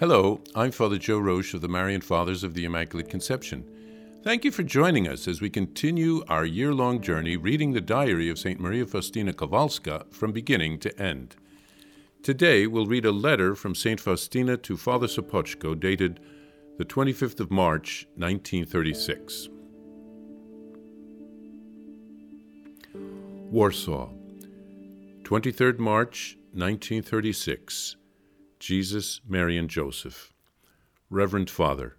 Hello, I'm Father Joe Roesch of the Marian Fathers of the Immaculate Conception. Thank you for joining us as we continue our year long journey reading the diary of St. Maria Faustina Kowalska from beginning to end. Today, we'll read a letter from St. Faustina to Father Sopoćko dated the 25th of March, 1936. Warsaw, 23rd March, 1936. Jesus, Mary, and Joseph. Reverend Father,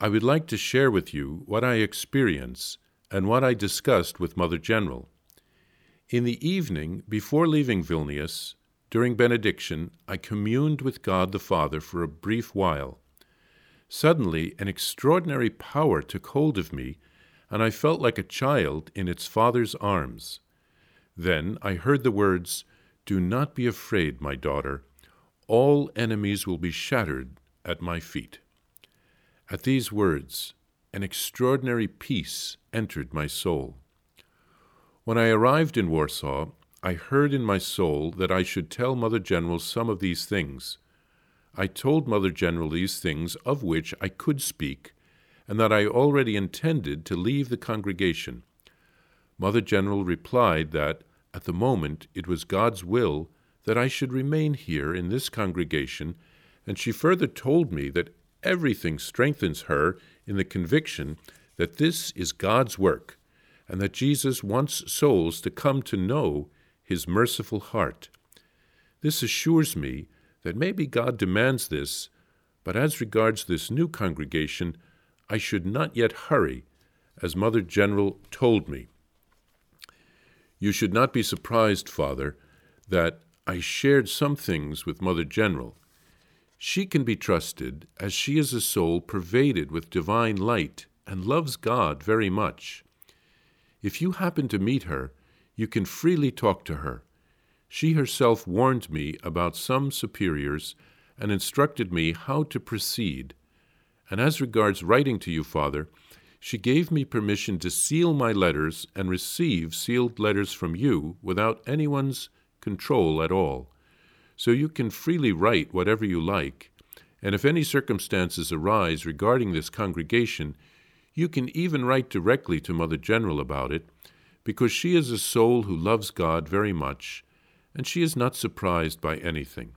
I would like to share with you what I experience and what I discussed with Mother General. In the evening, before leaving Vilnius, during benediction, I communed with God the Father for a brief while. Suddenly, an extraordinary power took hold of me, and I felt like a child in its father's arms. Then I heard the words, Do not be afraid, my daughter. All enemies will be shattered at my feet. At these words, an extraordinary peace entered my soul. When I arrived in Warsaw, I heard in my soul that I should tell Mother General some of these things. I told Mother General these things of which I could speak, and that I already intended to leave the congregation. Mother General replied that, at the moment, it was God's will that I should remain here in this congregation, and she further told me that everything strengthens her in the conviction that this is God's work, and that Jesus wants souls to come to know his merciful heart. This assures me that maybe God demands this, but as regards this new congregation, I should not yet hurry, as Mother General told me. You should not be surprised, Father, that I shared some things with Mother General. She can be trusted, as she is a soul pervaded with divine light and loves God very much. If you happen to meet her, you can freely talk to her. She herself warned me about some superiors and instructed me how to proceed. And as regards writing to you, Father, she gave me permission to seal my letters and receive sealed letters from you without anyone's control at all. So you can freely write whatever you like, and if any circumstances arise regarding this congregation, you can even write directly to Mother General about it because she is a soul who loves God very much, and she is not surprised by anything.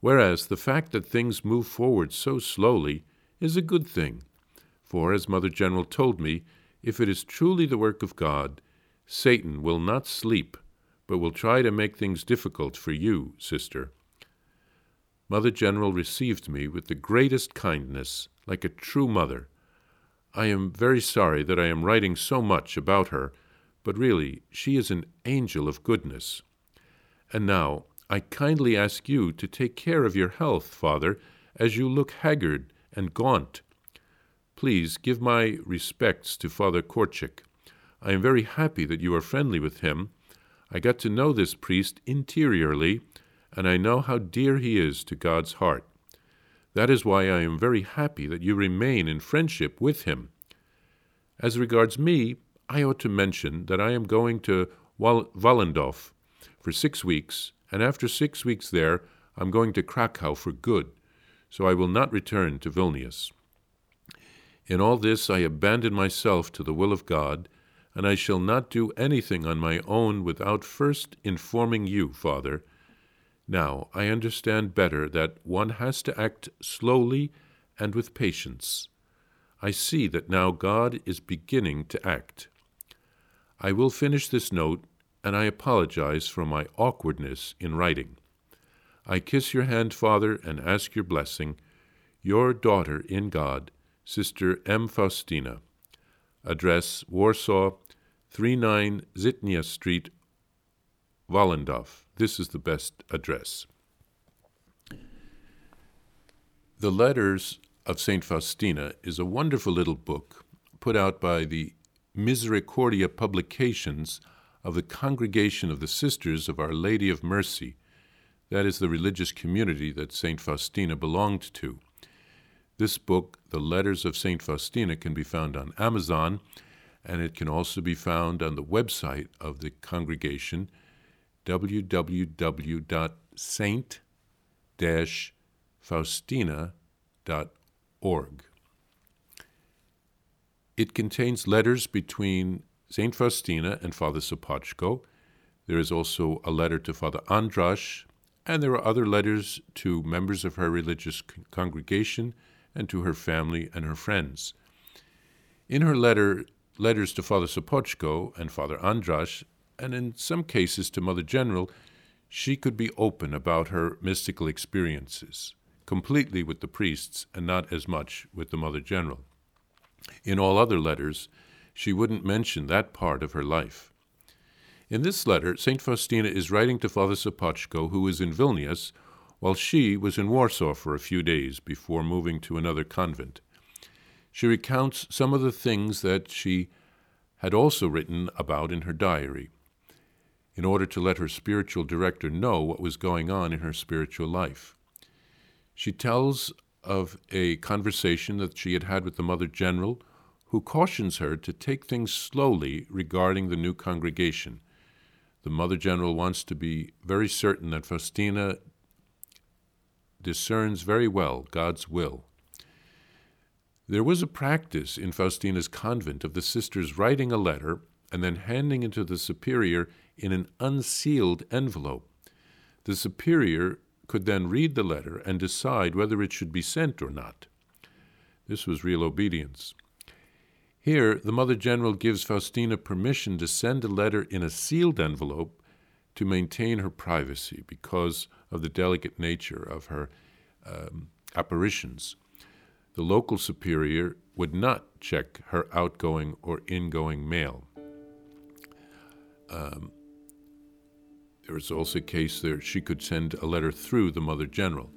Whereas the fact that things move forward so slowly is a good thing, for, as Mother General told me, if it is truly the work of God, Satan will not sleep, but will try to make things difficult for you, sister. Mother General received me with the greatest kindness, like a true mother. I am very sorry that I am writing so much about her but really, she is an angel of goodness. And now, I kindly ask you to take care of your health, Father, as you look haggard and gaunt. Please give my respects to Father Korchik. I am very happy that you are friendly with him. I got to know this priest interiorly, and I know how dear he is to God's heart. That is why I am very happy that you remain in friendship with him. As regards me, I ought to mention that I am going to Walendów for six weeks, and after six weeks there, I'm going to Krakow for good, so I will not return to Vilnius. In all this, I abandon myself to the will of God, and I shall not do anything on my own without first informing you, Father. Now, I understand better that one has to act slowly and with patience. I see that now God is beginning to act. I will finish this note, and I apologize for my awkwardness in writing. I kiss your hand, Father, and ask your blessing. Your daughter in God, Sister M. Faustina. Address Warsaw, 39 Zitnia Street, Walendów. This is the best address. The Letters of St. Faustina is a wonderful little book put out by the Misericordia publications of the Congregation of the Sisters of Our Lady of Mercy. That is the religious community that St. Faustina belonged to. This book, The Letters of St. Faustina, can be found on Amazon, and it can also be found on the website of the congregation, www.saint-faustina.org. It contains letters between Saint Faustina and Father Sopoćko. There is also a letter to Father Andrasz, and there are other letters to members of her religious congregation and to her family and her friends. In her letter, letters to Father Sopoćko and Father Andrasz, and in some cases to Mother General, she could be open about her mystical experiences, completely with the priests and not as much with the Mother General. In all other letters, she wouldn't mention that part of her life. In this letter, St. Faustina is writing to Father Sopoćko, who is in Vilnius, while she was in Warsaw for a few days before moving to another convent. She recounts some of the things that she had also written about in her diary in order to let her spiritual director know what was going on in her spiritual life. She tells of a conversation that she had had with the Mother General, who cautions her to take things slowly regarding the new congregation. The Mother General wants to be very certain that Faustina discerns very well God's will. There was a practice in Faustina's convent of the sisters writing a letter and then handing it to the superior in an unsealed envelope. The superior could then read the letter and decide whether it should be sent or not. This was real obedience. Here, the Mother General gives Faustina permission to send a letter in a sealed envelope to maintain her privacy because of the delicate nature of her um, apparitions. The local superior would not check her outgoing or ingoing mail. Um, there was also a case there she could send a letter through the Mother General.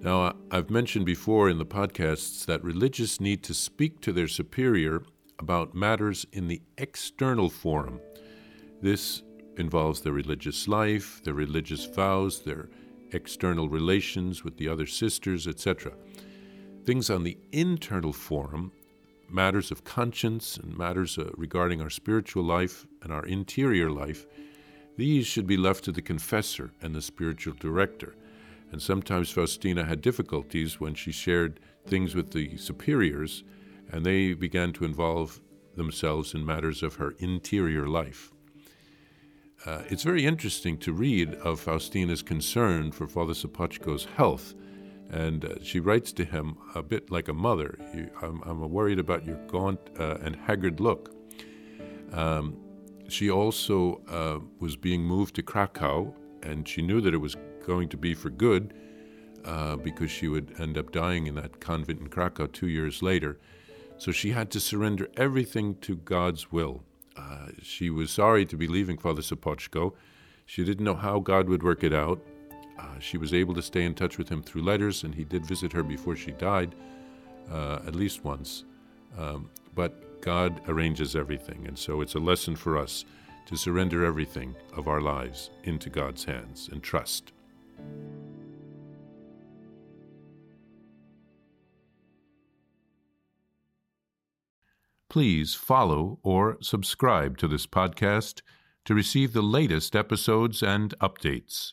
Now, I've mentioned before in the podcasts that religious need to speak to their superior about matters in the external forum. This involves their religious life, their religious vows, their external relations with the other sisters, etc. Things on the internal forum, matters of conscience and matters uh, regarding our spiritual life and our interior life, these should be left to the confessor and the spiritual director. And sometimes Faustina had difficulties when she shared things with the superiors, and they began to involve themselves in matters of her interior life. Uh, it's very interesting to read of Faustina's concern for Father Sopoćko's health, and uh, she writes to him a bit like a mother. I'm, I'm, worried about your gaunt uh, and haggard look. Um, she also uh, was being moved to Krakow, and she knew that it was going to be for good uh, because she would end up dying in that convent in Krakow two years later. So she had to surrender everything to God's will. Uh, she was sorry to be leaving Father Sopoćko. She didn't know how God would work it out. Uh, she was able to stay in touch with him through letters, and he did visit her before she died, uh, at least once. Um, but God arranges everything, and so it's a lesson for us to surrender everything of our lives into God's hands and trust. Please follow or subscribe to this podcast to receive the latest episodes and updates.